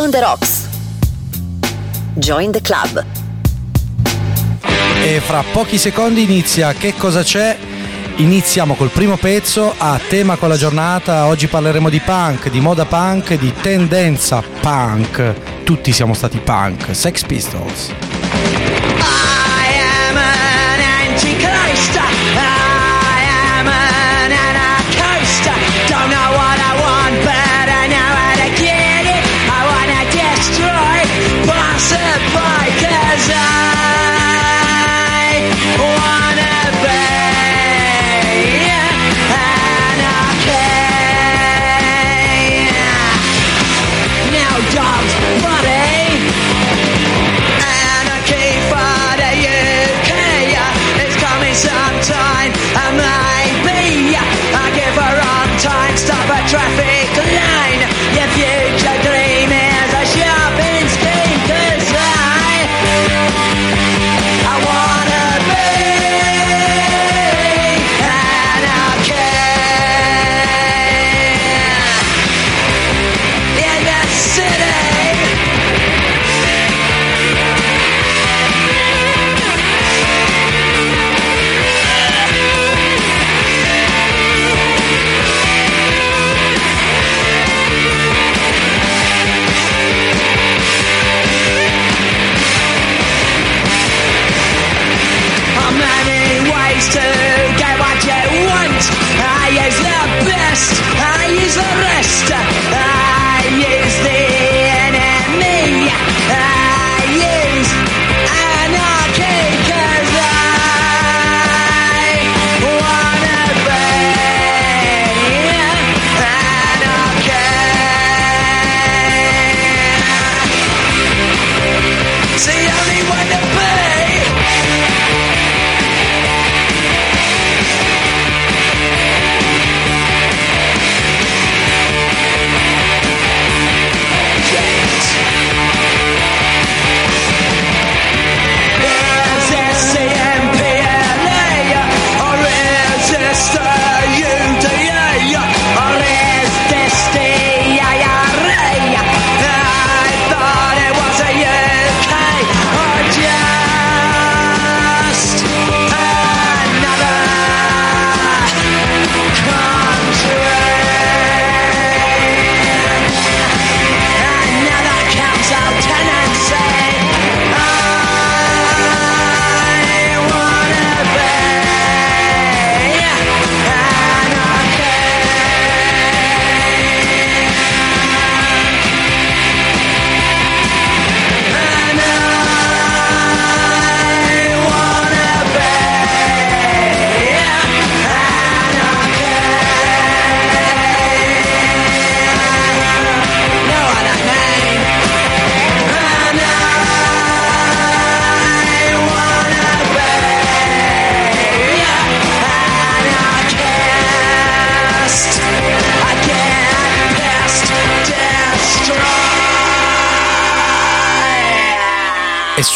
On the Rocks. Join the club. E fra pochi secondi inizia Che cosa c'è? Iniziamo col primo pezzo a tema con la giornata. Oggi parleremo di punk, di moda punk, di tendenza punk. Tutti siamo stati punk. Sex Pistols.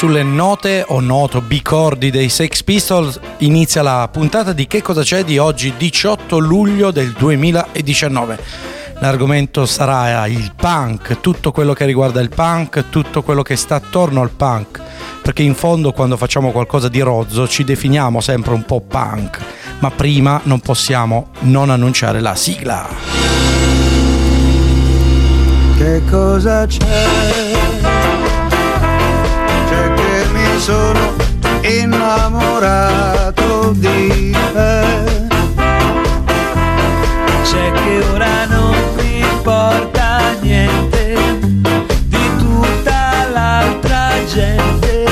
Sulle note o noto bicordi dei Sex Pistols inizia la puntata di Che cosa c'è di oggi 18 luglio del 2019. L'argomento sarà il punk, tutto quello che riguarda il punk, tutto quello che sta attorno al punk, perché in fondo quando facciamo qualcosa di rozzo ci definiamo sempre un po' punk, ma prima non possiamo non annunciare la sigla. Che cosa c'è? Sono innamorato di te. C'è che ora non mi importa niente di tutta l'altra gente,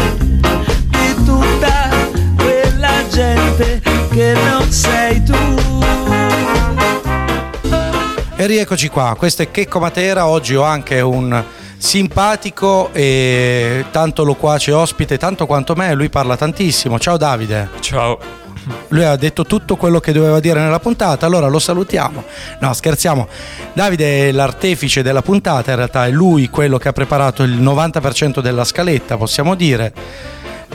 di tutta quella gente che non sei tu. E rieccoci qua, questo è Checco Matera, oggi ho anche un simpatico e tanto loquace ospite, tanto quanto me, lui parla tantissimo. Ciao Davide. Ciao. Lui ha detto tutto quello che doveva dire nella puntata, allora lo salutiamo. No, scherziamo. Davide è l'artefice della puntata, in realtà è lui quello che ha preparato il 90% della scaletta, possiamo dire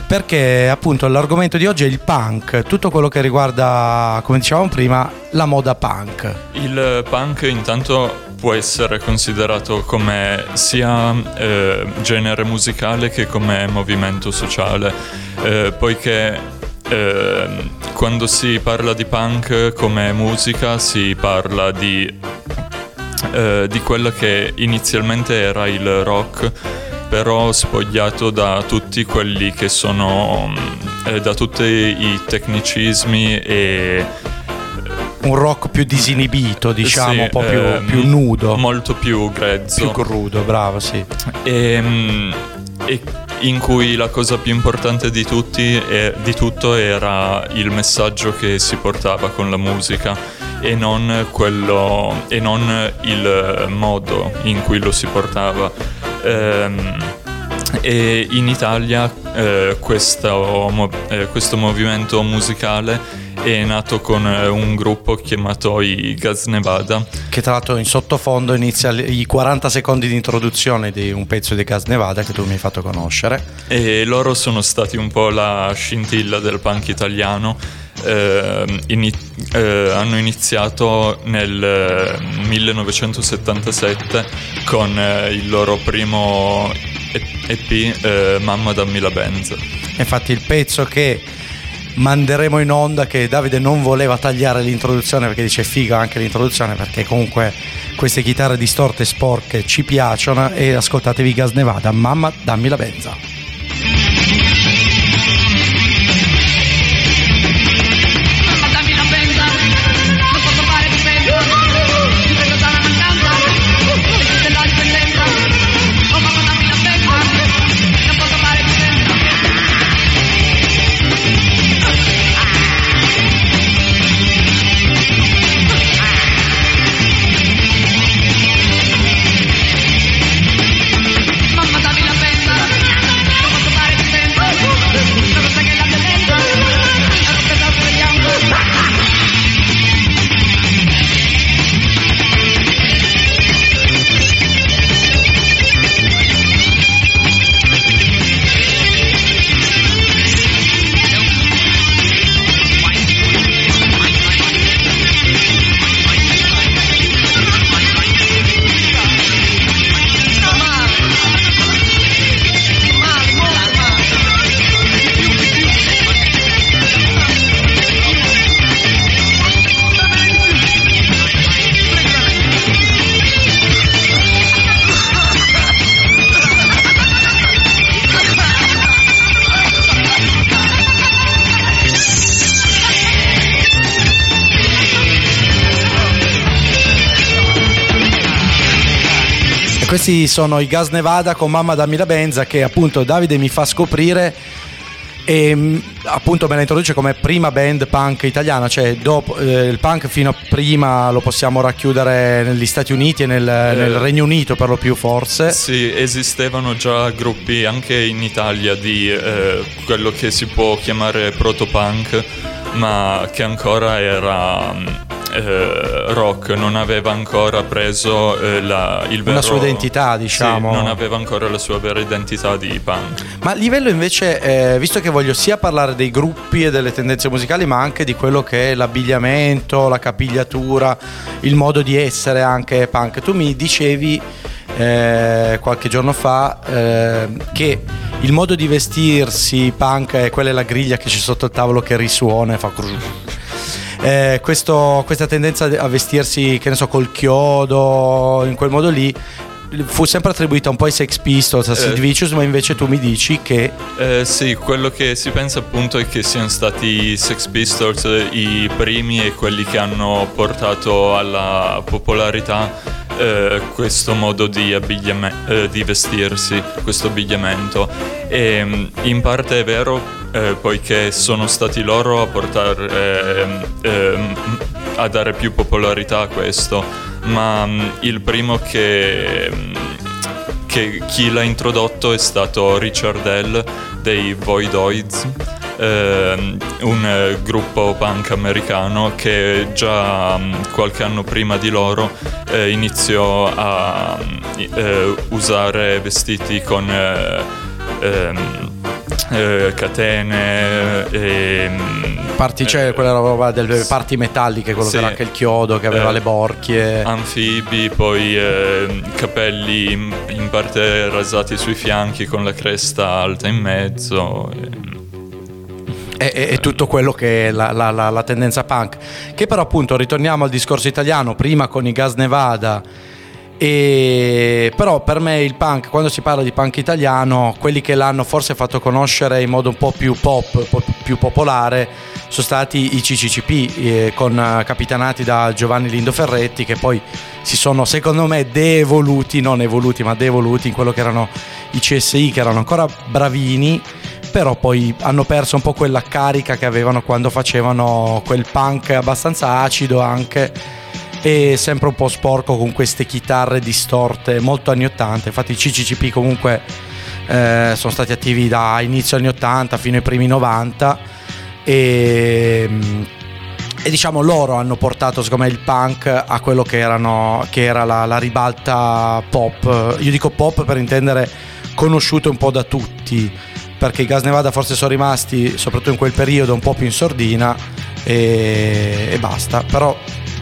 perché appunto l'argomento di oggi è il punk, tutto quello che riguarda, come dicevamo prima, la moda punk. Il punk intanto può essere considerato come sia eh, genere musicale che come movimento sociale, eh, poiché eh, quando si parla di punk come musica si parla di, eh, di quello che inizialmente era il rock però spogliato da tutti quelli che sono eh, da tutti i tecnicismi e un rock più disinibito, diciamo, sì, un po' più, eh, più nudo. molto più grezzo più crudo, bravo, sì. e, mm, e in cui la cosa più importante di, tutti e, di tutto era il messaggio che si portava con la musica e non, quello, e non il modo in cui lo si portava. Ehm, e in Italia eh, questo, eh, questo movimento musicale è nato con eh, un gruppo chiamato i Gaz Nevada Che tra l'altro in sottofondo inizia i 40 secondi di introduzione di un pezzo di Gas Nevada che tu mi hai fatto conoscere. e loro sono stati un po' la scintilla del punk italiano. Eh, ini- eh, hanno iniziato nel eh, 1977 con eh, il loro primo EP eh, Mamma dammi la Benz. Infatti il pezzo che manderemo in onda che Davide non voleva tagliare l'introduzione perché dice figa anche l'introduzione perché comunque queste chitarre distorte sporche ci piacciono e ascoltatevi Gas Nevada, mamma dammi la benza. Questi sono i Gas Nevada con Mamma dammi la benza che appunto Davide mi fa scoprire e mh, appunto me la introduce come prima band punk italiana, cioè dopo, eh, il punk fino a prima lo possiamo racchiudere negli Stati Uniti e nel, nel Regno Unito per lo più forse. Sì, esistevano già gruppi anche in Italia di eh, quello che si può chiamare protopunk, ma che ancora era mm, eh, rock, non aveva ancora preso eh, la, il vero... Una sua identità, Sì, diciamo. non aveva ancora la sua vera identità di punk. Ma a livello invece, eh, visto che voglio sia parlare dei gruppi e delle tendenze musicali, ma anche di quello che è l'abbigliamento, la capigliatura, il modo di essere anche punk, tu mi dicevi eh, qualche giorno fa eh, che il modo di vestirsi punk è quella è la griglia che c'è sotto il tavolo che risuona e fa cru- eh, questo- questa tendenza a vestirsi, che ne so, col chiodo, in quel modo lì, fu sempre attribuita un po' ai Sex Pistols, a Sid Eh. Vicious, ma invece tu mi dici che Eh, sì, quello che si pensa appunto è che siano stati i Sex Pistols eh, i primi e quelli che hanno portato alla popolarità eh, questo modo di, abbigliame- eh, di vestirsi, questo abbigliamento. E mm, in parte è vero, eh, poiché sono stati loro a portare ehm, ehm, a dare più popolarità a questo, ma mm, il primo che mm, che chi l'ha introdotto è stato Richard L. dei Voidoids, ehm, un eh, gruppo punk americano che già mm, qualche anno prima di loro eh, iniziò a i- eh, usare vestiti con eh, ehm, eh, catene, ehm, Parti, c'è eh, quella roba delle parti metalliche, quello sì. che era anche il chiodo, che aveva Eh, le borchie. anfibi, poi ehm, capelli in, in parte rasati sui fianchi con la cresta alta in mezzo. è, è- è tutto quello che è la, la- la- la tendenza punk. Che però appunto ritorniamo al discorso italiano, prima con i Gas Nevada. E però per me il punk, quando si parla di punk italiano, quelli che l'hanno forse fatto conoscere in modo un po' più pop, più popolare, sono stati i CCCP, eh, con, eh, capitanati da Giovanni Lindo Ferretti, che poi si sono secondo me devoluti, non evoluti, ma devoluti in quello che erano i CSI, che erano ancora bravini, però poi hanno perso un po' quella carica che avevano quando facevano quel punk abbastanza acido anche e sempre un po' sporco con queste chitarre distorte molto anni 80 infatti i CCCP comunque eh, sono stati attivi da inizio anni 80 fino ai primi 90 e, e diciamo loro hanno portato secondo me il punk a quello che, erano, che era la, la ribalta pop. Io dico pop per intendere conosciuto un po' da tutti perché i Gas Nevada forse sono rimasti soprattutto in quel periodo un po' più in sordina e, e basta. Però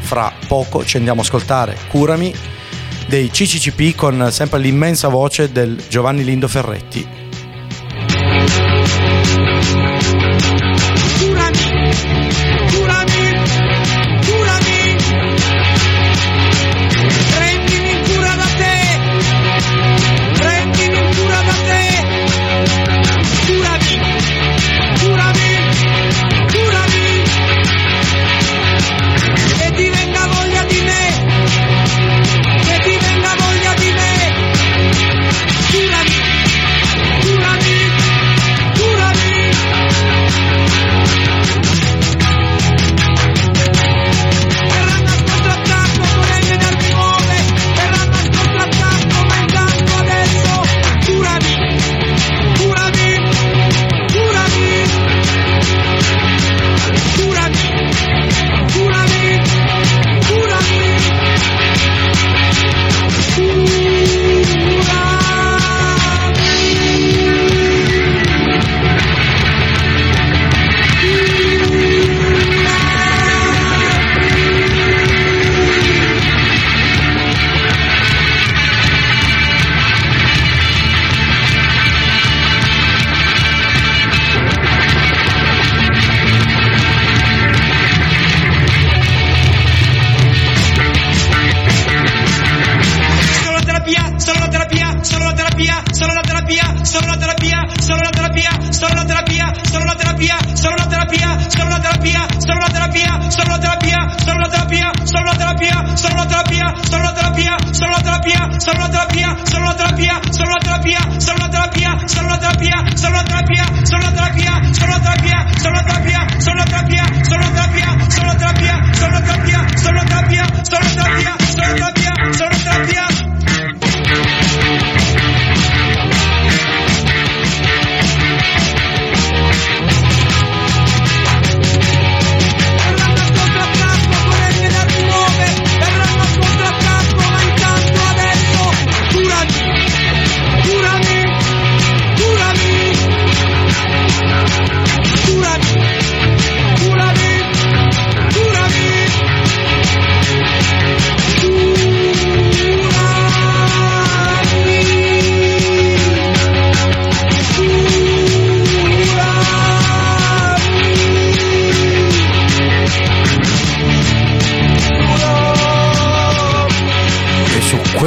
fra poco ci andiamo a ascoltare Curami dei CCCP con sempre l'immensa voce del Giovanni Lindo Ferretti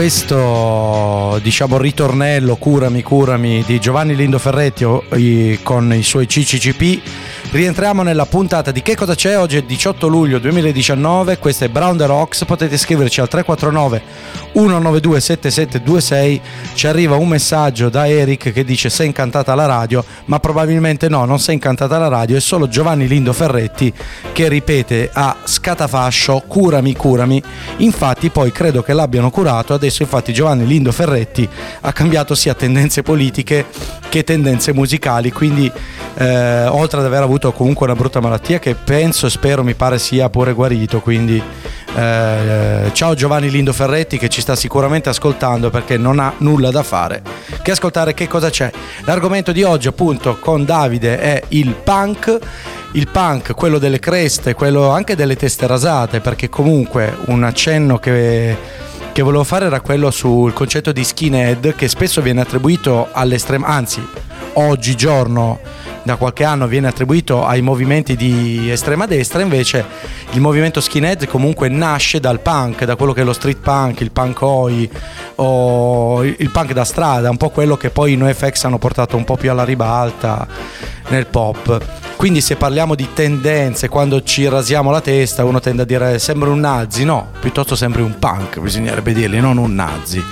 questo diciamo ritornello curami curami di Giovanni Lindo Ferretti con i suoi CCCP rientriamo nella puntata di che cosa c'è? Oggi è 18 luglio 2019 questo è Brown the Rocks potete scriverci al 349 192 7726 ci arriva un messaggio da Eric che dice sei incantata la radio? Ma probabilmente no non sei incantata la radio è solo Giovanni Lindo Ferretti che ripete a scatafascio curami curami infatti poi credo che l'abbiano curato adesso infatti Giovanni Lindo Ferretti ha cambiato sia tendenze politiche che tendenze musicali quindi eh, oltre ad aver avuto comunque una brutta malattia che penso e spero mi pare sia pure guarito quindi Eh, ciao Giovanni Lindo Ferretti che ci sta sicuramente ascoltando perché non ha nulla da fare che ascoltare che cosa c'è. L'argomento di oggi appunto con Davide è il punk. Il punk, quello delle creste, quello anche delle teste rasate, perché comunque un accenno che che volevo fare era quello sul concetto di skinhead che spesso viene attribuito all'estrema, anzi oggigiorno da qualche anno viene attribuito ai movimenti di estrema destra, invece il movimento skinhead comunque nasce dal punk, da quello che è lo street punk, il punk oi o il punk da strada, un po' quello che poi i NoFX hanno portato un po' più alla ribalta nel pop. Quindi se parliamo di tendenze, quando ci rasiamo la testa, uno tende a dire sembra un nazi, no, piuttosto sembri un punk, bisognerebbe dirgli, non un nazi.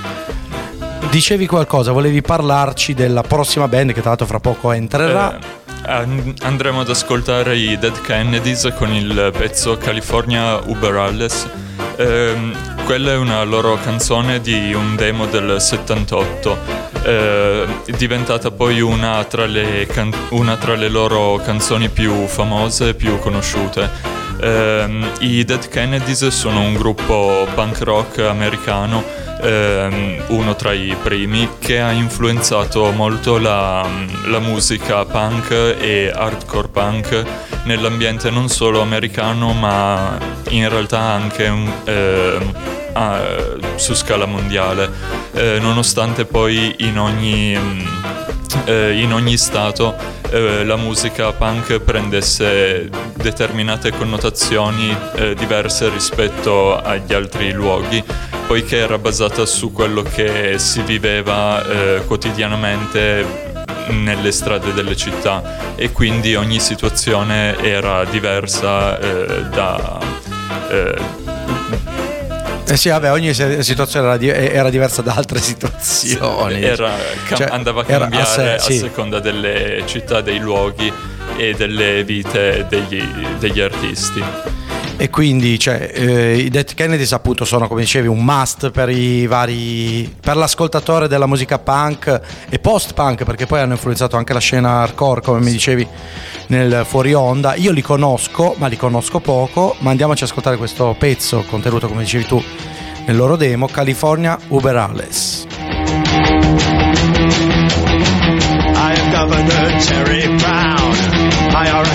Dicevi qualcosa, volevi parlarci della prossima band che tra l'altro fra poco entrerà. Eh, an- andremo ad ascoltare i Dead Kennedys con il pezzo California Uber Alles. Ehm, quella è una loro canzone di un demo del 78, eh, diventata poi una tra, le can- una tra le loro canzoni più famose e più conosciute. Ehm, I Dead Kennedys sono un gruppo punk rock americano ehm, uno tra i primi, che ha influenzato molto la, la musica punk e hardcore punk nell'ambiente non solo americano ma in realtà anche ehm, a- su scala mondiale, Eh, nonostante poi in ogni, mm, eh, in ogni stato eh, la musica punk prendesse determinate connotazioni eh, diverse rispetto agli altri luoghi, poiché era basata su quello che si viveva eh, quotidianamente nelle strade delle città. E quindi ogni situazione era diversa eh, da... eh, Eh sì, vabbè, ogni se- situazione era, di- era diversa da altre situazioni. era- cam- Cioè, andava a cambiare a, sé, sì. seconda delle città, dei luoghi e delle vite degli, degli artisti. E quindi cioè, eh, i Dead Kennedys appunto sono come dicevi un must per vari per l'ascoltatore della musica punk e post punk perché poi hanno influenzato anche la scena hardcore come mi dicevi nel fuori onda io li conosco ma li conosco poco ma andiamoci ad ascoltare questo pezzo contenuto come dicevi tu nel loro demo California Uber Alles I am Governor Jerry Brown. My aura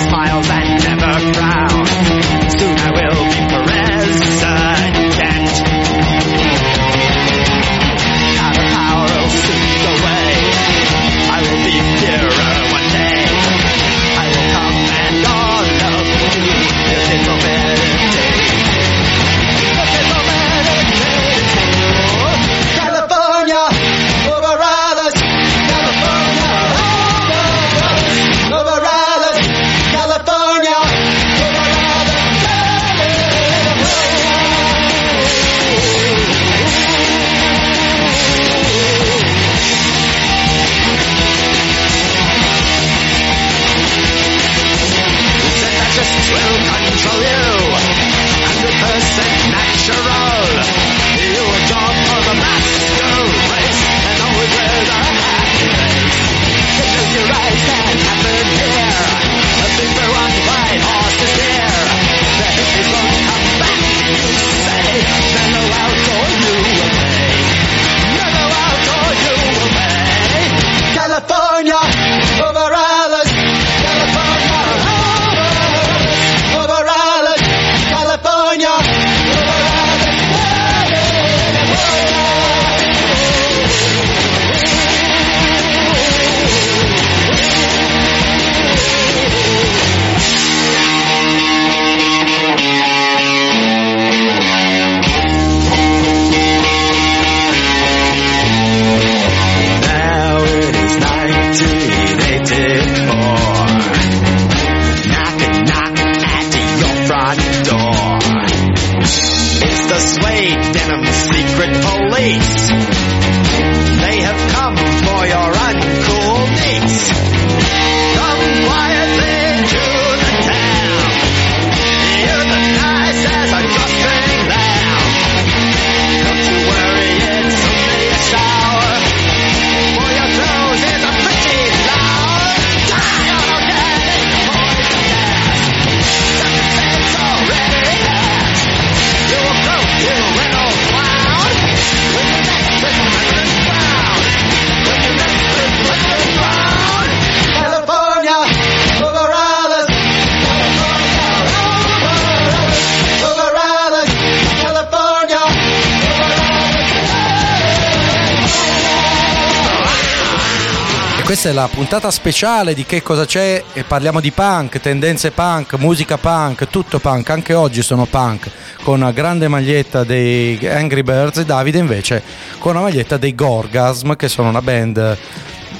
Questa è la puntata speciale di Che cosa c'è? E parliamo di punk, tendenze punk, musica punk, tutto punk, anche oggi sono punk, con una grande maglietta dei Angry Birds e Davide invece con una maglietta dei Gorgasm che sono una band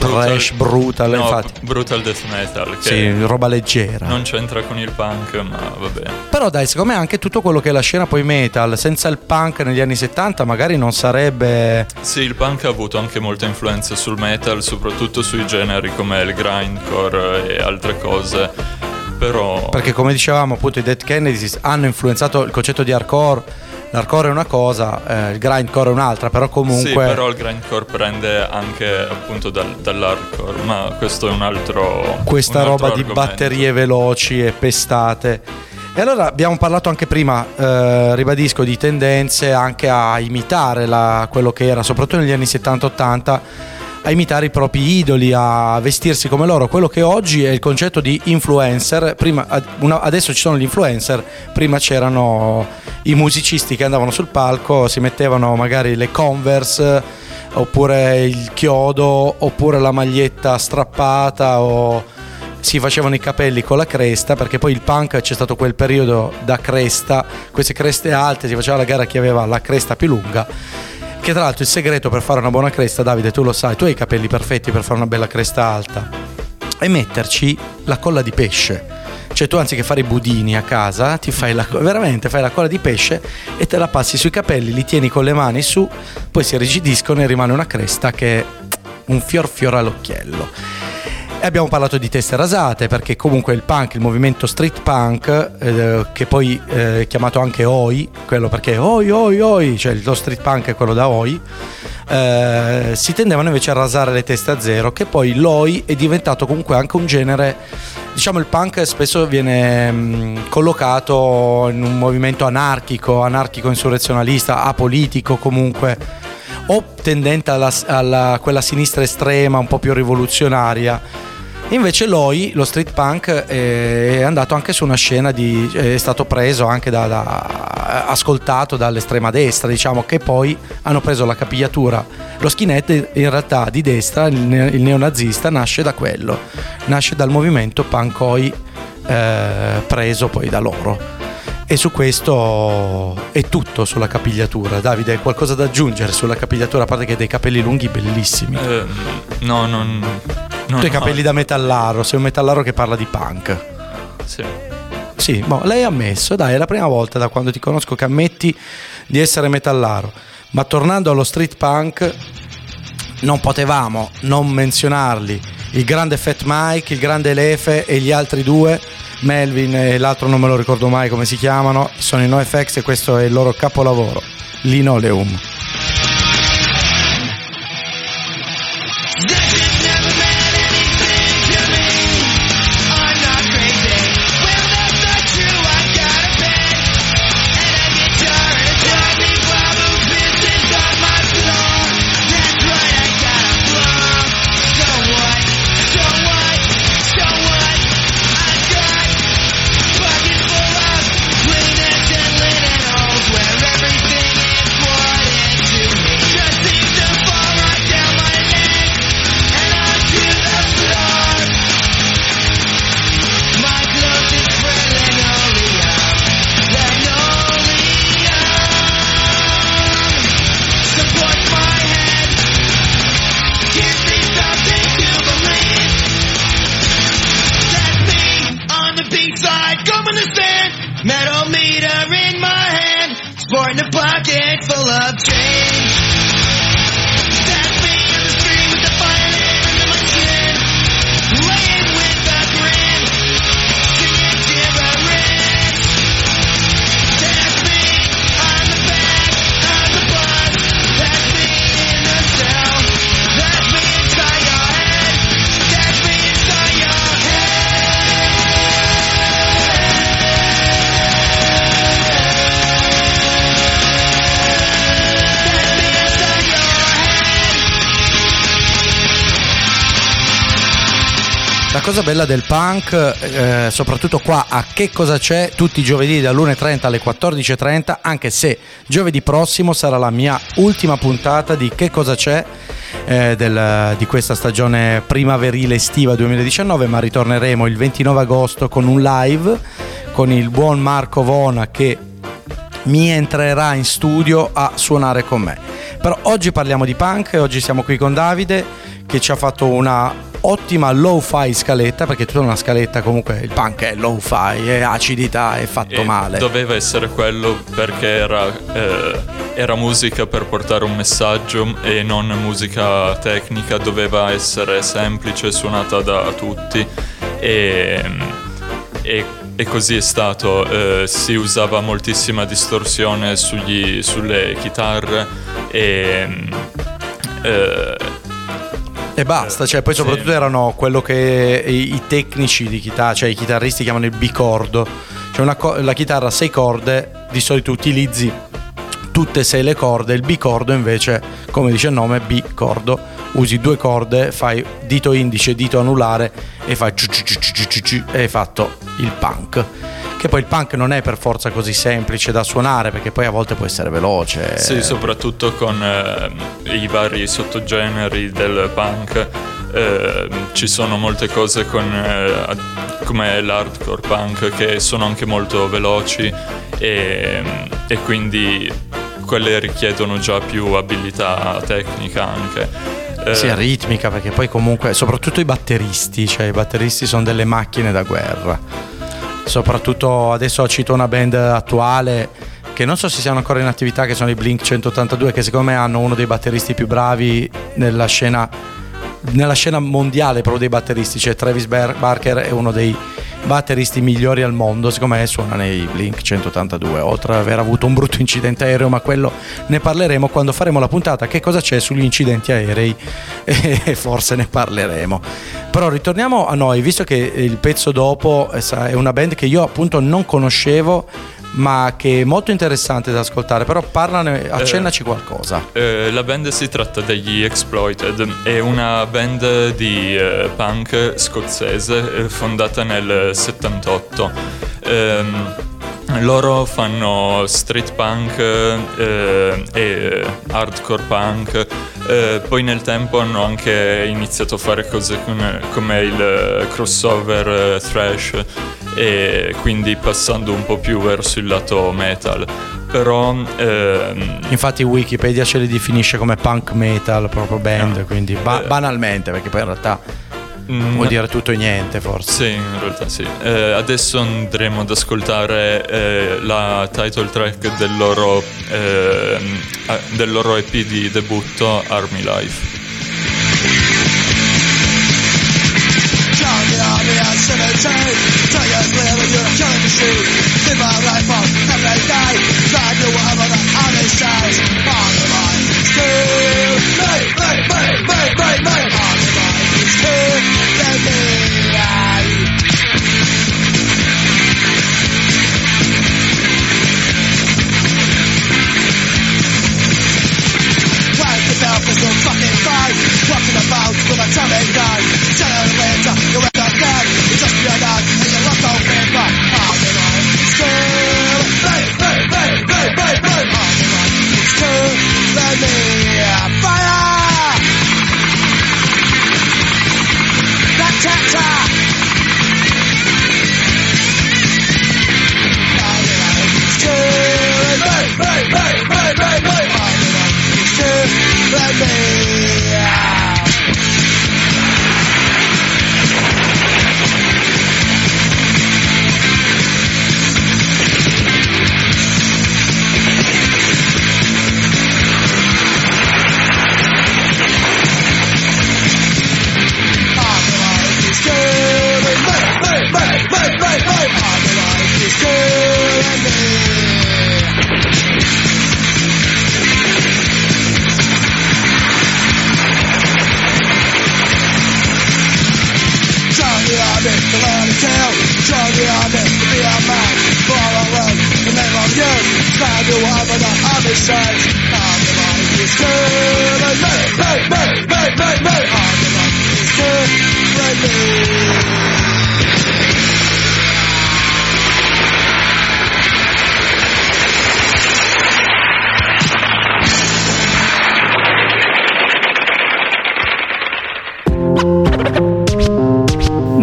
trash, brutal, no, infatti. brutal death metal Sì, roba leggera. non c'entra con il punk, ma vabbè. Però dai, secondo me anche tutto quello che è la scena poi metal, senza il punk negli anni 70 magari non sarebbe... Sì, il punk ha avuto anche molta influenza sul metal, soprattutto sui generi come il grindcore e altre cose. Però Perché come dicevamo appunto i Dead Kennedys hanno influenzato il concetto di hardcore. L'hardcore è una cosa, eh, il grindcore è un'altra, però comunque... Sì, però il grindcore prende anche appunto dal- dall'hardcore, ma questo è un altro questa un altro roba di argomento. batterie veloci e pestate. E allora abbiamo parlato anche prima, eh, ribadisco, di tendenze anche a imitare la- quello che era, soprattutto negli anni 70-80, a imitare i propri idoli, a vestirsi come loro. Quello che oggi è il concetto di influencer. Prima, adesso ci sono gli influencer, prima c'erano i musicisti che andavano sul palco, si mettevano magari le Converse oppure il chiodo oppure la maglietta strappata o si facevano i capelli con la cresta perché poi il punk c'è stato quel periodo da cresta queste creste alte si faceva la gara chi aveva la cresta più lunga che tra l'altro il segreto per fare una buona cresta Davide tu lo sai tu hai i capelli perfetti per fare una bella cresta alta. È metterci la colla di pesce. Cioè tu anziché fare i budini a casa ti fai la, veramente fai la colla di pesce e te la passi sui capelli li tieni con le mani su poi si rigidiscono e rimane una cresta che è un fior fior all'occhiello e abbiamo parlato di teste rasate perché comunque il punk, il movimento street punk, eh, che poi eh, è chiamato anche Oi, quello perché Oi Oi Oi, cioè lo street punk è quello da Oi, eh, si tendevano invece a rasare le teste a zero, che poi l'Oi è diventato comunque anche un genere, diciamo il punk spesso viene mh, collocato in un movimento anarchico, anarchico insurrezionalista, apolitico comunque o tendente alla, quella sinistra estrema, un po' più rivoluzionaria. Invece Loi, lo street punk, è andato anche su una scena di. è stato preso anche da, da- ascoltato dall'estrema destra, diciamo, che poi hanno preso la capigliatura. Lo skinhead in realtà di destra, il, ne- il neonazista, nasce da quello, nasce dal movimento punkoi eh, preso poi da loro. E su questo è tutto sulla capigliatura. Davide, hai qualcosa da aggiungere sulla capigliatura, a parte che hai dei capelli lunghi bellissimi. Eh, no, non... tu hai i capelli da metallaro, sei un metallaro che parla di punk. Sì. Sì, boh, lei ha ammesso, dai, è la prima volta da quando ti conosco che ammetti di essere metallaro. Ma tornando allo street punk, non potevamo non menzionarli. Il grande Fat Mike, il grande Lefe e gli altri due, Melvin e l'altro non me lo ricordo mai come si chiamano, sono i NoFX e questo è il loro capolavoro, Linoleum. Cosa bella del punk, eh, soprattutto qua a Che cosa c'è, tutti i giovedì dall'1.30 alle 14.30, anche se giovedì prossimo sarà la mia ultima puntata di Che cosa c'è. Eh, del- di questa stagione primaverile estiva 2019, ma ritorneremo il 29 agosto con un live con il buon Marco Vona che mi entrerà in studio a suonare con me. Però oggi parliamo di punk oggi siamo qui con Davide che ci ha fatto una ottima low-fi scaletta perché tutta una scaletta comunque il punk è low-fi, è acidità, è fatto E male. Doveva essere quello perché era, eh, era musica per portare un messaggio e non musica tecnica, doveva essere semplice, suonata da tutti e, e- e così è stato. Eh, si usava moltissima distorsione sugli- sulle chitarre e... eh, E basta, cioè poi Sì. soprattutto erano quello che i, i tecnici di chitarra, cioè i chitarristi chiamano il bicordo. Cioè una la chitarra a sei corde, di solito utilizzi tutte e sei le corde, il bicordo invece, come dice il nome, bicordo, usi due corde, fai dito indice, dito anulare e fai ciu ciu ciu ciu ciu ciu, e hai fatto il punk. Che poi il punk non è per forza così semplice da suonare perché poi a volte può essere veloce. Sì, soprattutto con eh, i vari sottogeneri del punk. eh, ci sono molte cose con, eh, come l'hardcore punk che sono anche molto veloci e, e quindi quelle richiedono già più abilità tecnica anche. Eh, Sì, ritmica, perché poi comunque, soprattutto i batteristi, cioè i batteristi sono delle macchine da guerra. Soprattutto adesso cito una band attuale che non so se siano ancora in attività, che sono i Blink 182, che secondo me hanno uno dei batteristi più bravi nella scena, nella scena mondiale proprio dei batteristi, cioè Travis Bar- Barker è uno dei batteristi migliori al mondo, secondo me suona nei Blink 182, oltre ad aver avuto un brutto incidente aereo, ma quello ne parleremo quando faremo la puntata che cosa c'è sugli incidenti aerei e forse ne parleremo. Però ritorniamo a noi, visto che il pezzo dopo eh, è una band che io appunto non conoscevo, ma che è molto interessante da ascoltare, però parlane, accennaci qualcosa. Eh, la band si tratta degli Exploited, è una band di eh, punk scozzese eh, fondata nel 78. Ehm, loro fanno street punk eh, e hardcore punk, eh, poi nel tempo hanno anche iniziato a fare cose come, come il crossover eh, thrash e quindi passando un po' più verso il lato metal. Però ehm, Infatti Wikipedia ce li definisce come punk metal, proprio band, quindi ba- Eh. banalmente, perché poi in realtà mm, vuol dire tutto e niente forse. Sì, in realtà sì. Eh, adesso andremo ad ascoltare eh, la title track del loro, ah, del loro EP di debutto Army Life. insane Tigers live in your country Keep my life on every day Try to whatever the other says On the line, still Me, me, me, me, me, me On the line, still Me, me, me Fucking fine, walking about with a tummy gun. Tell her later, you're let me the the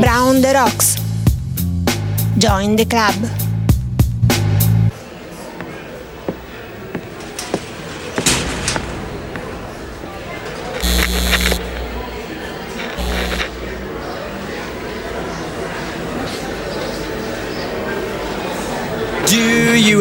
Brown the Rocks. Join the club.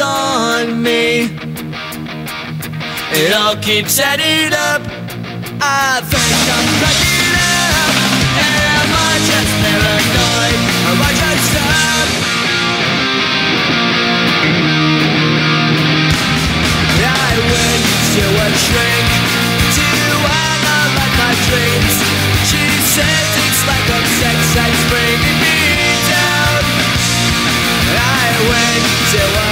on me. It all keeps adding up. I think I'm cracking up. Am I just paranoid? Am I just up? I went to a shrink to analyze my dreams. She says it's like a sex that's bringing me down. I went to a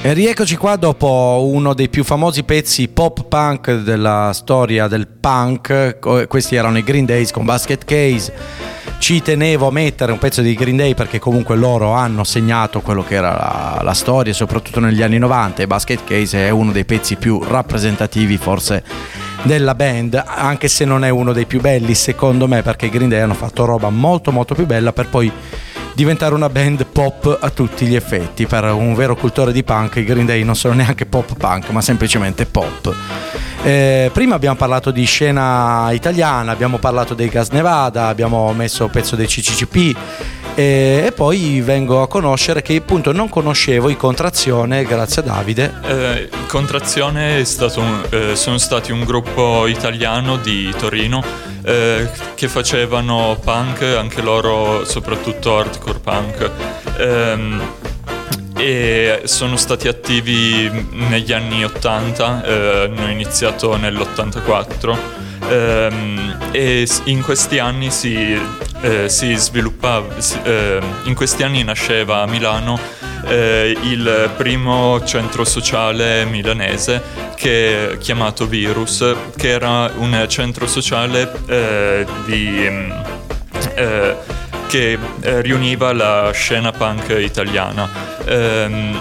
E rieccoci qua dopo uno dei più famosi pezzi pop punk della storia del punk. Questi erano i Green Days con Basket Case. Ci tenevo a mettere un pezzo di Green Day perché comunque loro hanno segnato quello che era la, la storia, soprattutto negli anni 90 e Basket Case è uno dei pezzi più rappresentativi forse della band, anche se non è uno dei più belli secondo me perché i Green Day hanno fatto roba molto molto più bella per poi diventare una band pop a tutti gli effetti. Per un vero cultore di punk, i Green Day non sono neanche pop punk, ma semplicemente pop. Eh, prima abbiamo parlato di scena italiana, abbiamo parlato dei Gas Nevada, abbiamo messo pezzo dei CCCP eh, e poi vengo a conoscere che appunto non conoscevo i Contrazione grazie a Davide. Eh, Contrazione un- eh, sono stati un gruppo italiano di Torino eh, che facevano punk, anche loro soprattutto hardcore punk. Ehm, e sono stati attivi negli anni 80, eh, hanno iniziato nell'84 ehm, e s- in questi anni si, eh, si sviluppava, si- eh, in questi anni nasceva a Milano eh, il primo centro sociale milanese che chiamato Virus, che era un centro sociale eh, di... mm, eh, che eh, riuniva la scena punk italiana. Ehm,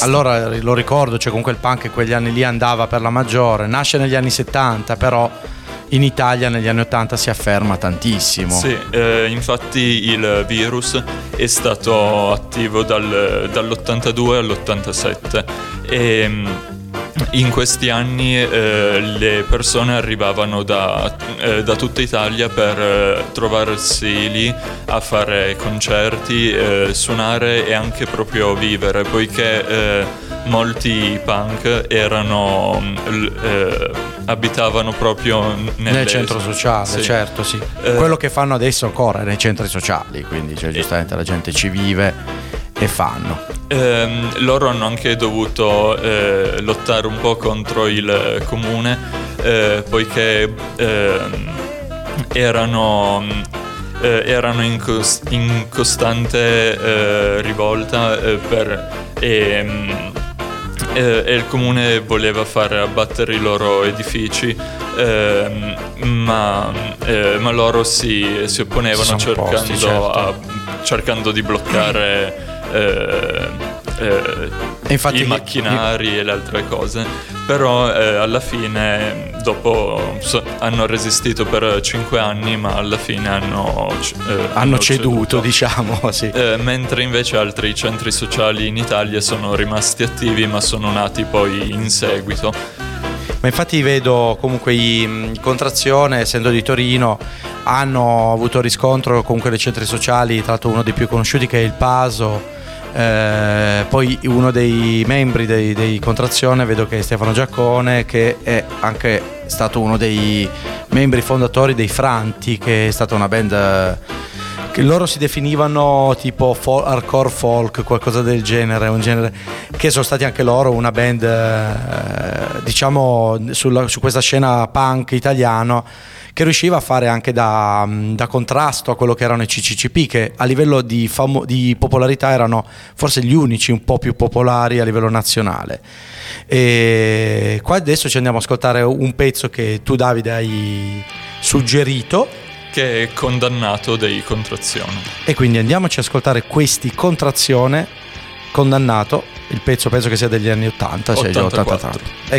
Allora lo ricordo, cioè comunque il punk in quegli anni lì andava per la maggiore, nasce negli anni 70, però in Italia negli anni 80 si afferma tantissimo. Sì, eh, infatti il virus è stato attivo dal- dall'82 all'87 e mm, in questi anni eh, le persone arrivavano da, eh, da tutta Italia per eh, trovarsi lì a fare concerti, eh, suonare e anche proprio vivere, poiché eh, molti punk erano, l- eh, abitavano proprio nelle- Nel centro sociale, Sì. certo, sì. Eh, Quello che fanno adesso ancora nei centri sociali, quindi cioè, giustamente la gente ci vive e fanno. Ehm, loro hanno anche dovuto eh, lottare un po' contro il comune eh, poiché ehm, erano, eh, erano in, cos- in costante eh, rivolta eh, per, e, mm, eh, e il comune voleva far abbattere i loro edifici. ehm, ma, eh, ma loro si, si opponevano cercando, opposti, certo. a- cercando di bloccare eh, infatti- i macchinari e le altre cose. Però eh, alla fine, dopo so- hanno resistito per 5 anni, ma alla fine hanno, eh, Hanno ceduto, diciamo, sì. Eh, mentre invece altri centri sociali in Italia sono rimasti attivi, ma sono nati poi in seguito. Ma infatti vedo comunque i, i Contrazione, essendo di Torino, hanno avuto riscontro comunque nei centri sociali, tra l'altro uno dei più conosciuti che è il Paso. Eh, poi uno dei membri dei, dei Contrazione vedo che è Stefano Giaccone che è anche stato uno dei membri fondatori dei Franti che è stata una band che loro si definivano tipo fol- hardcore folk, qualcosa del genere, un genere che sono stati anche loro una band eh, diciamo sulla- su questa scena punk italiano che riusciva a fare anche da, da contrasto a quello che erano i CCCP che a livello di, famo- di popolarità erano forse gli unici un po' più popolari a livello nazionale. E qua adesso ci andiamo a ascoltare un pezzo che tu Davide hai suggerito Che è condannato dei contrazione. e quindi andiamoci a ascoltare questi contrazione condannato. Il pezzo penso che sia degli anni 80, cioè già 84. 83.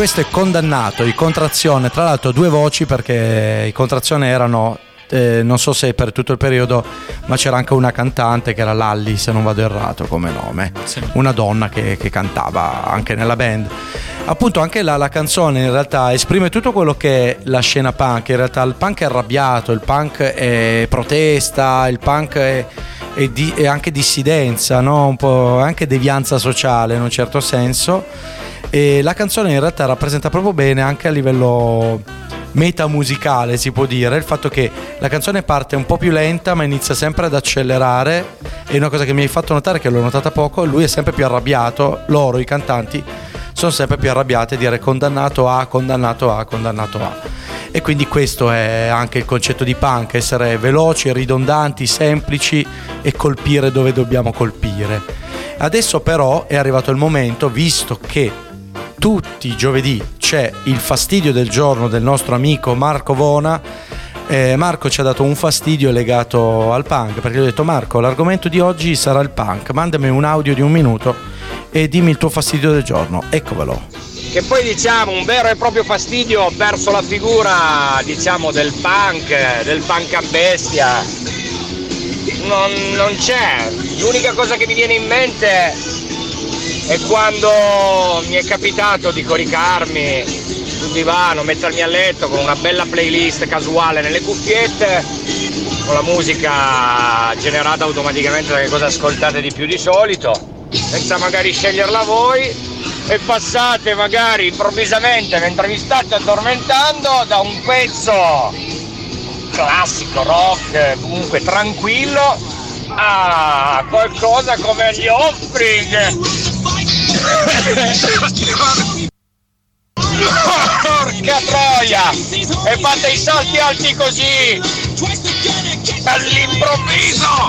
Questo è condannato, i contrazione, tra l'altro due voci perché i contrazione erano, eh, non so se per tutto il periodo, ma c'era anche una cantante che era Lalli, se non vado errato come nome, Sì. una donna che, che cantava anche nella band. Appunto anche la, la canzone in realtà esprime tutto quello che è la scena punk, in realtà il punk è arrabbiato, il punk è protesta, il punk è, è di- è anche dissidenza, no? un po' anche devianza sociale in un certo senso. E la canzone in realtà rappresenta proprio bene anche a livello metamusicale, si può dire, il fatto che la canzone parte un po' più lenta ma inizia sempre ad accelerare e una cosa che mi hai fatto notare, che l'ho notata poco, lui è sempre più arrabbiato, loro, i cantanti, sono sempre più arrabbiati a dire condannato a, condannato a, condannato a. E quindi questo è anche il concetto di punk, essere veloci, ridondanti, semplici e colpire dove dobbiamo colpire. Adesso però è arrivato il momento, visto che tutti i giovedì c'è il fastidio del giorno del nostro amico Marco Vona. Eh, Marco ci ha dato un fastidio legato al punk perché gli ho detto Marco l'argomento di oggi sarà il punk, mandami un audio di un minuto e dimmi il tuo fastidio del giorno, eccovelo. Che poi diciamo un vero e proprio fastidio verso la figura diciamo del punk, del punk a bestia. Non, non c'è. L'unica cosa che mi viene in mente è quando mi è capitato di coricarmi sul divano, mettermi a letto con una bella playlist casuale nelle cuffiette, con la musica generata automaticamente da che cosa ascoltate di più di solito, senza magari sceglierla voi e passate magari improvvisamente mentre vi state addormentando da un pezzo classico rock comunque tranquillo a qualcosa come gli Offspring porca troia e fate i salti alti così all'improvviso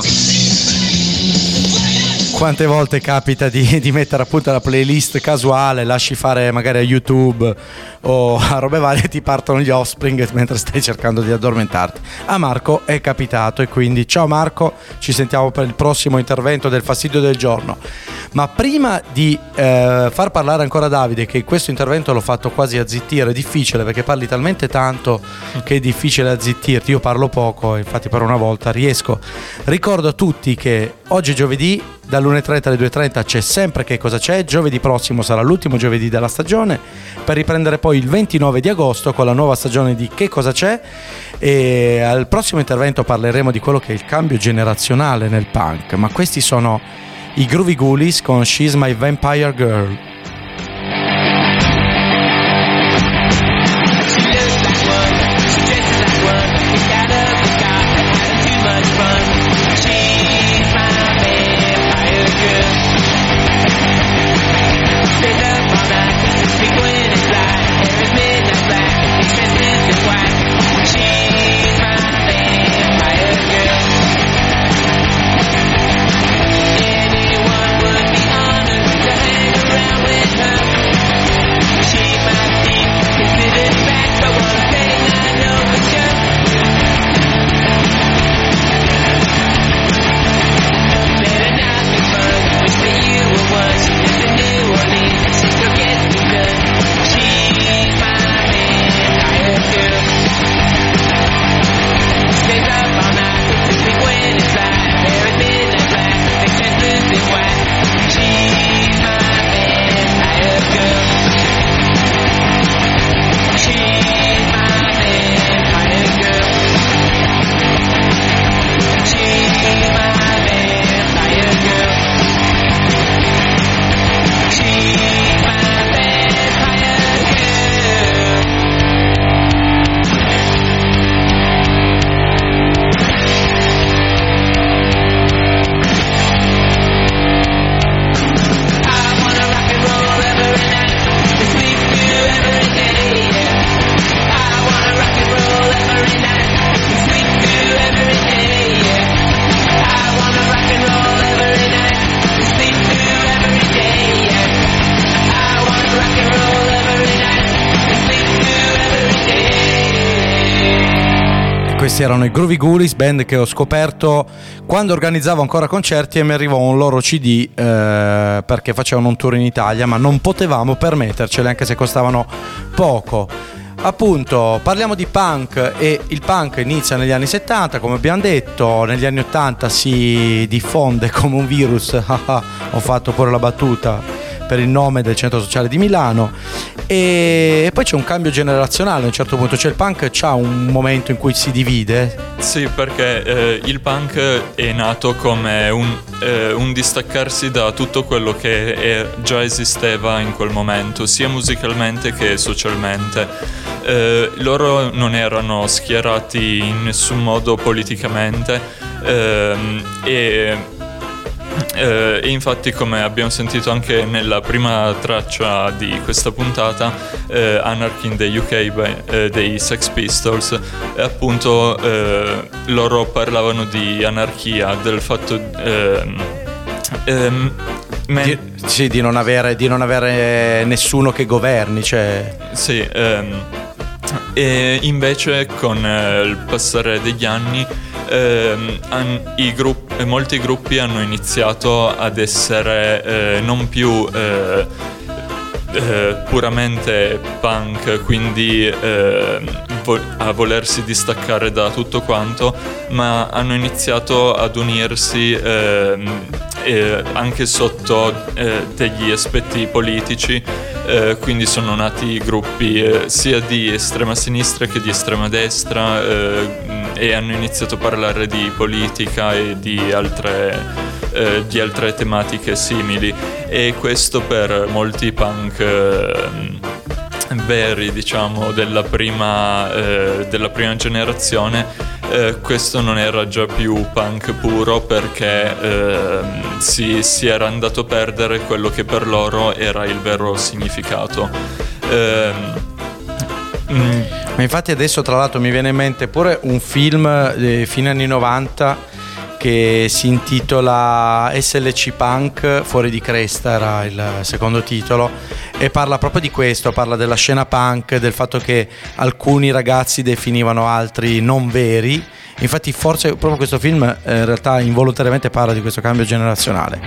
Quante volte capita di, di mettere appunto la playlist casuale, lasci fare magari a YouTube o a robe varie ti partono gli offspring mentre stai cercando di addormentarti. A Marco è capitato e quindi ciao Marco, ci sentiamo per il prossimo intervento del fastidio del giorno. Ma prima di eh, far parlare ancora Davide, che questo intervento l'ho fatto quasi a zittire, è difficile perché parli talmente tanto che è difficile azzittirti. Io parlo poco, infatti per una volta riesco. Ricordo a tutti che oggi è giovedì, dall'1.30 alle 2.30 c'è sempre che cosa c'è. Giovedì prossimo sarà l'ultimo giovedì della stagione per riprendere poi il 29 di agosto con la nuova stagione di Che cosa c'è. E al prossimo intervento parleremo di quello che è il cambio generazionale nel punk. Ma questi sono i Groovy Ghoulies con She's My Vampire Girl. Groovy Ghoulies, band che ho scoperto quando organizzavo ancora concerti e mi arrivò un loro CD eh, perché facevano un tour in Italia, ma non potevamo permetterceli anche se costavano poco. Appunto, parliamo di punk e il punk inizia negli anni 70, come abbiamo detto, negli anni 80 si diffonde come un virus, ho fatto pure la battuta per il nome del centro sociale di Milano e poi c'è un cambio generazionale a un certo punto, cioè il punk ha un momento in cui si divide. Sì, perché eh, il punk è nato come un, eh, un distaccarsi da tutto quello che è- già esisteva in quel momento, sia musicalmente che socialmente. Eh, loro non erano schierati in nessun modo politicamente ehm, e Eh, e infatti come abbiamo sentito anche nella prima traccia di questa puntata eh, Anarchy in the UK by- eh, dei Sex Pistols e appunto eh, loro parlavano di anarchia del fatto ehm, ehm, men- Di, sì, di non, avere, di non avere nessuno che governi, cioè... Sì, ehm, e invece con eh, il passare degli anni ehm, i grupp- eh, molti gruppi hanno iniziato ad essere eh, non più eh, eh, puramente punk, quindi eh, vo- a volersi distaccare da tutto quanto, ma hanno iniziato ad unirsi ehm, eh, anche sotto eh, degli aspetti politici, eh, quindi sono nati gruppi eh, sia di estrema sinistra che di estrema destra eh, e hanno iniziato a parlare di politica e di altre eh, di altre tematiche simili. E questo per molti punk ehm, veri diciamo della prima, eh, della prima generazione eh, questo non era già più punk puro perché ehm, si, si era andato a perdere quello che per loro era il vero significato. Ehm, mm, Ma infatti adesso tra l'altro mi viene in mente pure un film eh, fine anni 90 che si intitola SLC Punk Fuori di Cresta era il secondo titolo e parla proprio di questo, parla della scena punk, del fatto che alcuni ragazzi definivano altri non veri. Infatti forse proprio questo film eh, in realtà involontariamente parla di questo cambio generazionale.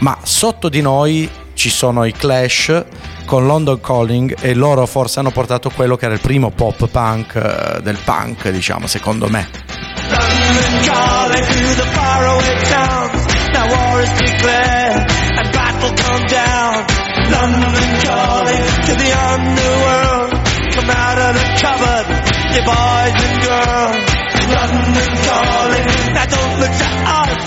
Ma sotto di noi ci sono i Clash con London Calling e loro forse hanno portato quello che era il primo pop punk eh, del punk, diciamo, secondo me. London calling to the faraway towns. Now war is declared and battle come down. London calling to the underworld. Come out of the cupboard, you boys and girls. London calling. Now don't look to us.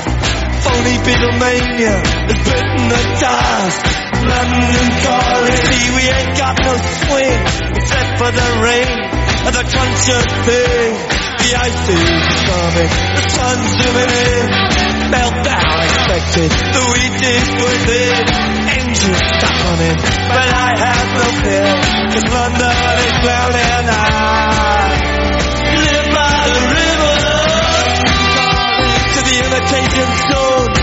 Phony Beatlemania has bitten the dust. London calling. See, we ain't got no swing except for the rain and the of thing. The ice is coming, the sun's zooming in. Meltdown expected, the wheat is good in. Engines stuck on him, but I have no fear. Cause London is drowning. And I live by the river. To the imitation zone.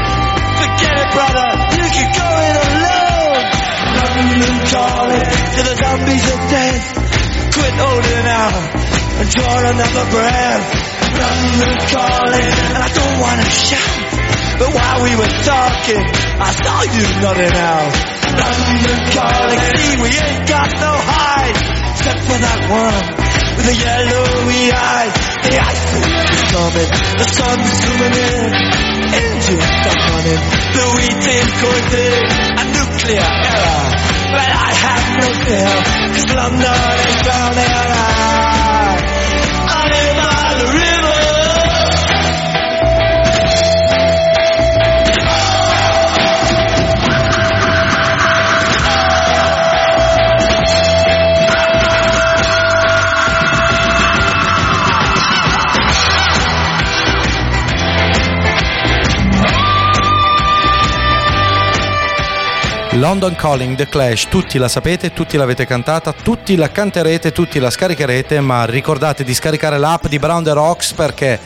Forget it, brother, you can go it alone. London calling to the zombies of death. Quit holding out and draw another breath. London calling, and I don't wanna shout. But while we were talking, I saw you nodding out. London calling, see we ain't got no hide, except for that one with the yellowy eyes. The ice is coming, the sun's zooming in, engine stuck on it, the wheat is going in, a nuclear error. But I have no fear, cause London is drowning. I, London Calling, The Clash, tutti la sapete, tutti l'avete cantata, tutti la canterete, tutti la scaricherete, ma ricordate di scaricare l'app di Brown the Rocks perché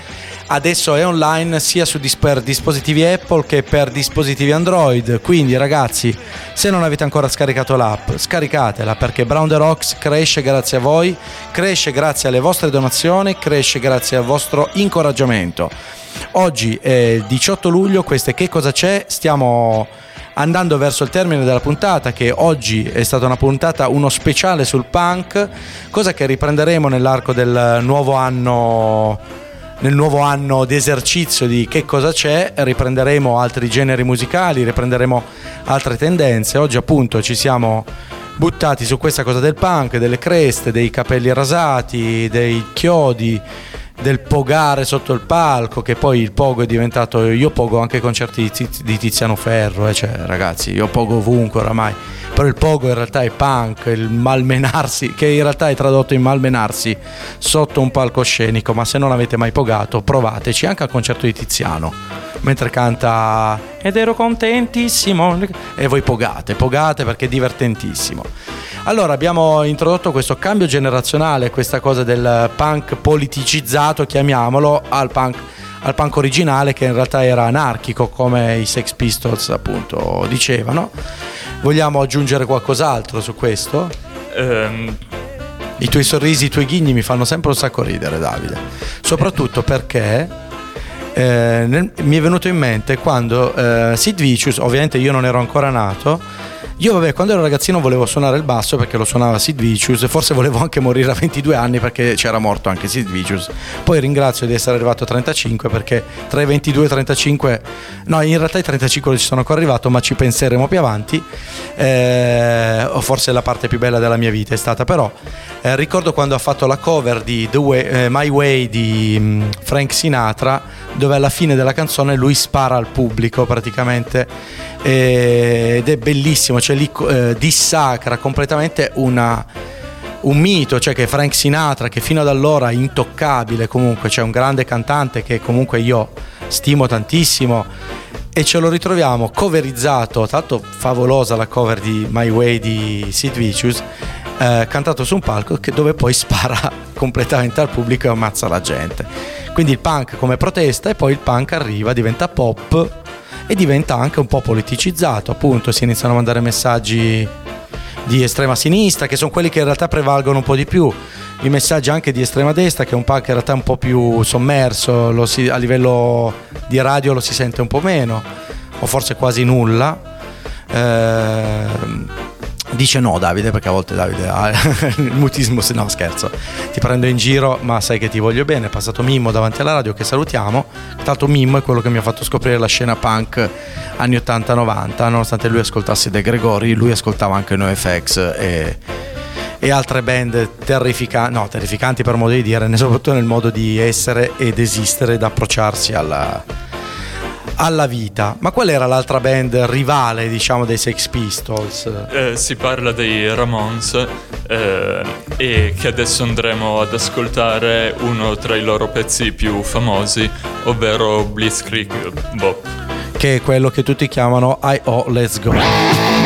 adesso è online sia su dis- per dispositivi Apple che per dispositivi Android. Quindi ragazzi, se non avete ancora scaricato l'app, scaricatela perché Brown the Rocks cresce grazie a voi, cresce grazie alle vostre donazioni, cresce grazie al vostro incoraggiamento. Oggi è il 18 luglio, questo è Che cosa c'è? Stiamo andando verso il termine della puntata che oggi è stata una puntata uno speciale sul punk cosa che riprenderemo nell'arco del nuovo anno nel nuovo anno di esercizio di che cosa c'è riprenderemo altri generi musicali riprenderemo altre tendenze. Oggi appunto ci siamo buttati su questa cosa del punk delle creste dei capelli rasati dei chiodi del pogare sotto il palco, che poi il pogo è diventato. Io pogo anche concerti di, Tiz- di Tiziano Ferro, eh, cioè ragazzi, io pogo ovunque oramai. Però il pogo in realtà è punk, il malmenarsi, che in realtà è tradotto in malmenarsi sotto un palcoscenico, ma se non avete mai pogato, provateci anche al concerto di Tiziano. Mentre canta ed ero contentissimo e voi pogate, pogate perché è divertentissimo. Allora abbiamo introdotto questo cambio generazionale, questa cosa del punk politicizzato, chiamiamolo, al punk, al punk originale che in realtà era anarchico come i Sex Pistols appunto dicevano. Vogliamo aggiungere qualcos'altro su questo? Ehm, I tuoi sorrisi, i tuoi ghigni mi fanno sempre un sacco ridere Davide, soprattutto perché eh, nel- mi è venuto in mente quando eh, Sid Vicious, ovviamente io non ero ancora nato, io vabbè quando ero ragazzino volevo suonare il basso perché lo suonava Sid Vicious e forse volevo anche morire a 22 anni perché c'era morto anche Sid Vicious. Poi ringrazio di essere arrivato a 35 perché tra i 22 e i 35, no in realtà i 35 ci sono ancora arrivato ma ci penseremo più avanti, eh, forse la parte più bella della mia vita è stata però. Eh, ricordo quando ha fatto la cover di Way- eh, My Way di mm, Frank Sinatra, dove alla fine della canzone lui spara al pubblico praticamente eh, ed è bellissimo, cioè lì eh, dissacra completamente una, un mito, cioè che Frank Sinatra, che fino ad allora intoccabile comunque, cioè un grande cantante che comunque io stimo tantissimo, e ce lo ritroviamo coverizzato, tanto favolosa la cover di My Way di Sid Vicious, eh, cantato su un palco che- dove poi spara completamente al pubblico e ammazza la gente. Quindi il punk come protesta e poi il punk arriva, diventa pop e diventa anche un po' politicizzato, appunto si iniziano a mandare messaggi di estrema sinistra, che sono quelli che in realtà prevalgono un po' di più. I messaggi anche di estrema destra, che è un punk in realtà un po' più sommerso, si- a livello di radio lo si sente un po' meno, o forse quasi nulla. Ehm, dice no Davide, perché a volte Davide ha il mutismo, se no scherzo, ti prendo in giro, ma sai che ti voglio bene. È passato Mimmo davanti alla radio, che salutiamo. Tanto Mimmo è quello che mi ha fatto scoprire la scena punk anni 80-90, nonostante lui ascoltasse De Gregori, lui ascoltava anche NoFX e, e altre band terrificanti, no, terrificanti per modo di dire, soprattutto nel modo di essere ed esistere ed approcciarsi alla, alla vita. Ma qual era l'altra band rivale, diciamo, dei Sex Pistols? eh, si parla dei Ramones eh, e che adesso andremo ad ascoltare uno tra i loro pezzi più famosi, ovvero Blitzkrieg Bop. Che è quello che tutti chiamano I.O. Let's Go.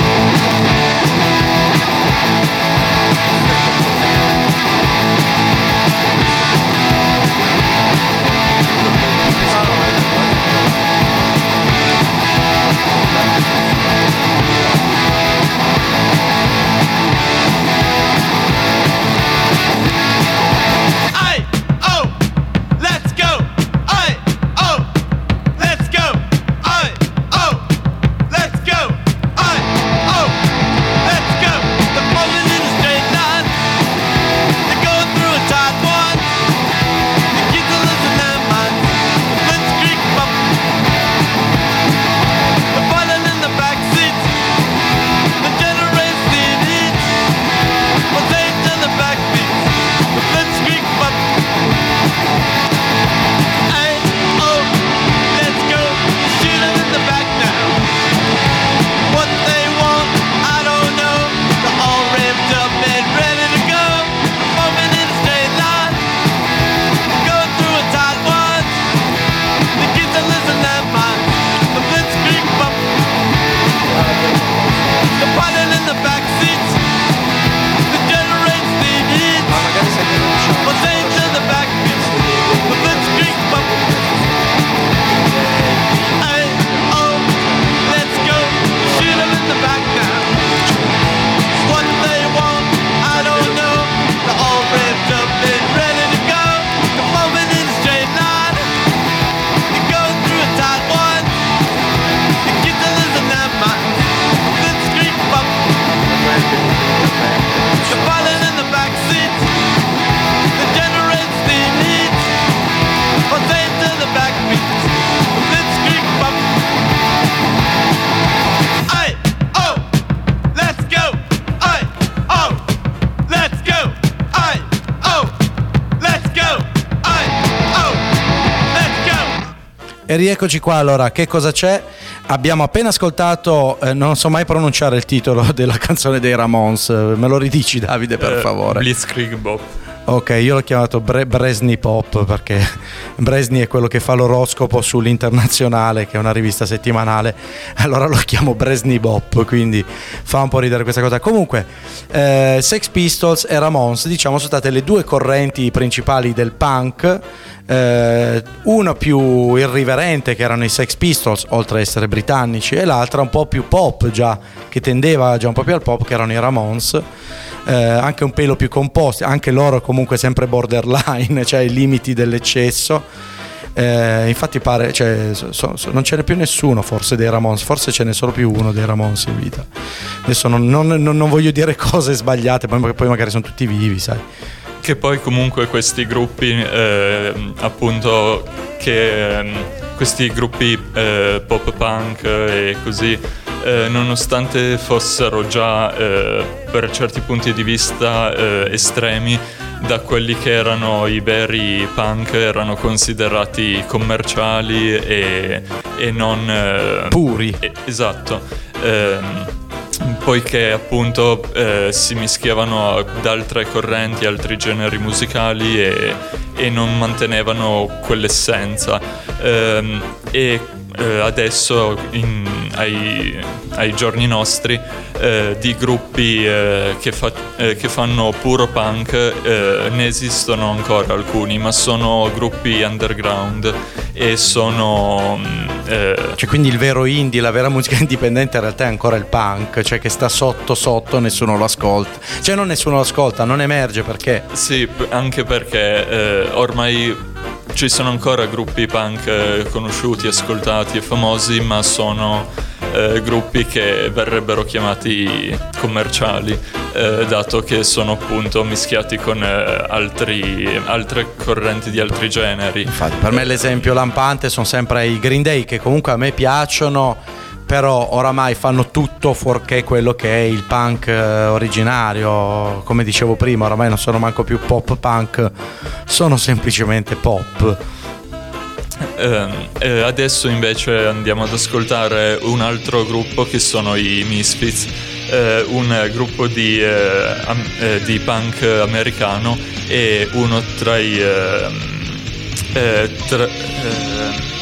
Rieccoci qua allora, che cosa c'è? Abbiamo appena ascoltato, eh, non so mai pronunciare il titolo della canzone dei Ramones, me lo ridici Davide per Eh, favore? Blitzkrieg Bop. Ok, io l'ho chiamato Bre- Bresni Pop perché Bresni è quello che fa l'oroscopo sull'Internazionale, che è una rivista settimanale. Allora lo chiamo Bresni Bop, quindi fa un po' ridere questa cosa. Comunque, eh, Sex Pistols e Ramones, diciamo, sono state le due correnti principali del punk. Eh, una più irriverente, che erano i Sex Pistols, oltre ad essere britannici, e l'altra un po' più pop, già che tendeva già un po' più al pop, che erano i Ramones eh, anche un pelo più composti, anche loro comunque sempre borderline, cioè i limiti dell'eccesso. Eh, infatti pare, cioè, so- so- non ce n'è più nessuno forse dei Ramones, forse ce n'è solo più uno dei Ramones in vita. Adesso non- non- non voglio dire cose sbagliate, poi, poi magari sono tutti vivi, sai. Che poi comunque questi gruppi, ehm, appunto, che ehm, questi gruppi eh, pop punk e così, eh, nonostante fossero già eh, per certi punti di vista eh, estremi da quelli che erano i veri punk, erano considerati commerciali e, e non... eh, Puri. eh, esatto. Poiché appunto eh, si mischiavano ad altre correnti, altri generi musicali e, e non mantenevano quell'essenza. Ehm, e eh, adesso in- ai, ai giorni nostri eh, di gruppi eh, che, fa- eh, che fanno puro punk eh, ne esistono ancora alcuni, ma sono gruppi underground e sono... mm, eh, Cioè, quindi il vero indie, la vera musica indipendente in realtà è ancora il punk, cioè che sta sotto sotto, nessuno lo ascolta. Cioè non nessuno lo ascolta, non emerge perché Sì, anche perché ormai ci sono ancora gruppi punk eh, conosciuti, ascoltati e famosi, ma sono eh, gruppi che verrebbero chiamati commerciali, eh, dato che sono appunto mischiati con eh, altri- altre correnti di altri generi. Infatti, per me l'esempio lampante sono sempre i Green Day che comunque a me piacciono, però oramai fanno tutto fuorché quello che è il punk eh, originario. Come dicevo prima, oramai non sono manco più pop punk, sono semplicemente pop. Ehm, eh, adesso invece andiamo ad ascoltare un altro gruppo che sono i Misfits, eh, un gruppo di, eh, am- eh, di punk americano e uno tra i... ehm, eh, tra, eh,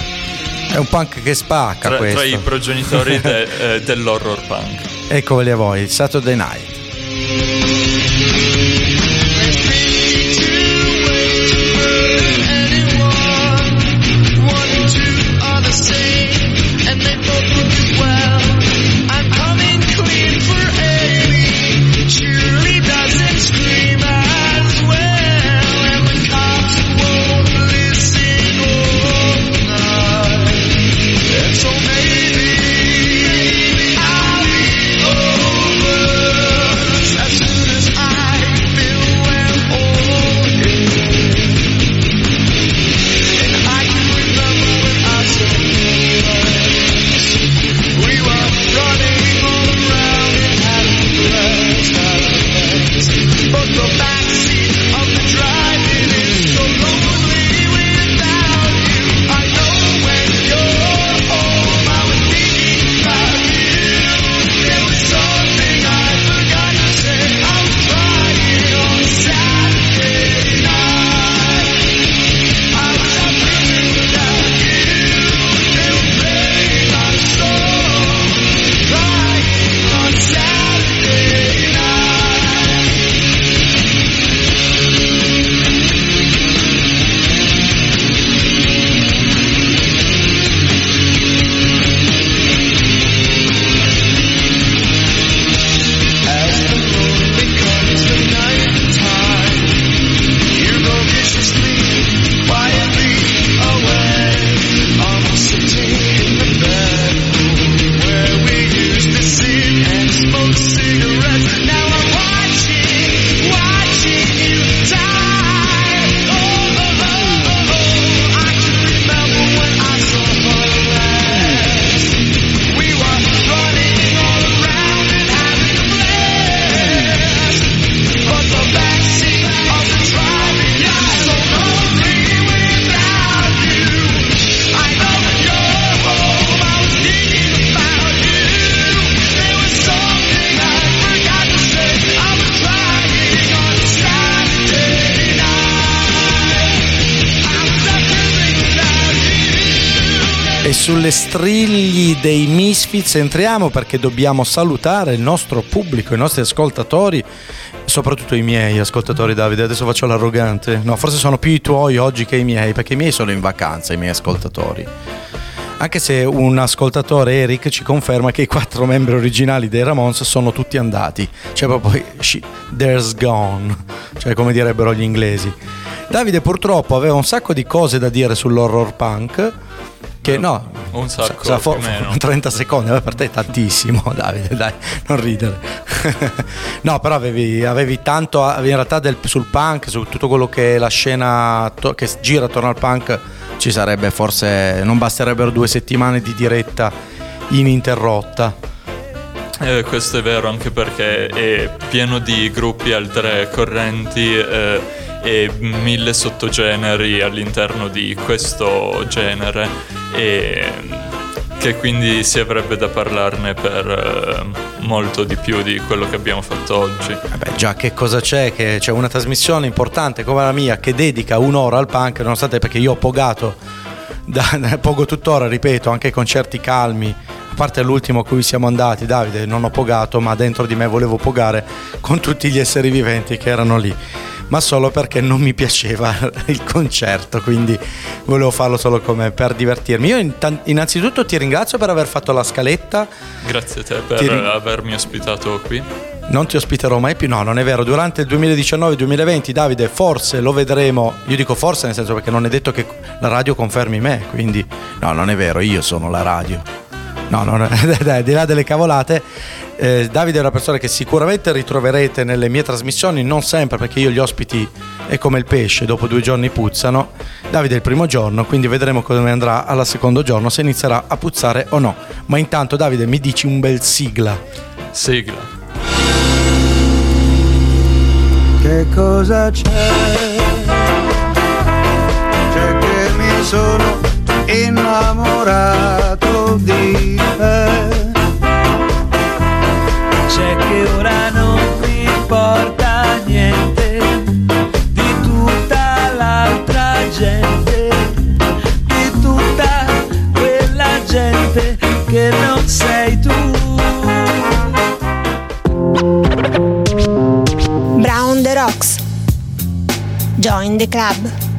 È un punk che spacca tra- questo. tra i progenitori de- eh, dell'horror punk. Eccoli a voi, Saturday Night. Strigli dei Misfits entriamo perché dobbiamo salutare il nostro pubblico, i nostri ascoltatori, soprattutto i miei ascoltatori Davide, adesso faccio l'arrogante. No, forse sono più i tuoi oggi che i miei, perché i miei sono in vacanza, i miei ascoltatori. Anche se un ascoltatore, Eric, ci conferma che i quattro membri originali dei Ramones sono tutti andati. Cioè proprio she- there's gone, cioè come direbbero gli inglesi. Davide purtroppo aveva un sacco di cose da dire sull'horror punk. Che no, Un sacco, sa- fo- più o meno. 30 secondi, per te è tantissimo, Davide, dai, non ridere. no, però avevi, avevi tanto, in realtà del- sul punk, su tutto quello che è la scena to- che gira attorno al punk, ci sarebbe forse, non basterebbero due settimane di diretta ininterrotta. Eh, questo è vero anche perché è pieno di gruppi altre correnti eh, e mille sottogeneri all'interno di questo genere e che quindi si avrebbe da parlarne per eh, molto di più di quello che abbiamo fatto oggi. Vabbè, già che cosa c'è? Che c'è una trasmissione importante come la mia che dedica un'ora al punk, nonostante perché io ho pogato, da, pogo tuttora, ripeto, anche ai concerti calmi. A parte l'ultimo a cui siamo andati, Davide, non ho pogato, ma dentro di me volevo pogare con tutti gli esseri viventi che erano lì. Ma solo perché non mi piaceva il concerto, quindi volevo farlo solo come per divertirmi. Io innanzitutto ti ringrazio per aver fatto la scaletta. Grazie a te per Ti avermi ospitato qui. Non ti ospiterò mai più, no, non è vero. Durante il 2019-2020, Davide, forse lo vedremo. Io dico forse nel senso perché non è detto che la radio confermi me, quindi no, non è vero, io sono la radio. No, no, no, dai, di là delle cavolate. eh, Davide è una persona che sicuramente ritroverete nelle mie trasmissioni, non sempre perché io gli ospiti è come il pesce, dopo due giorni puzzano. Davide è il primo giorno, quindi vedremo come andrà al secondo giorno, se inizierà a puzzare o no. Ma intanto Davide mi dici un bel sigla. Sigla. Che cosa c'è? C'è che mi sono innamorato di te. C'è che ora non mi importa niente di tutta l'altra gente, di tutta quella gente che non sei tu. Brown the Rocks. Join the club.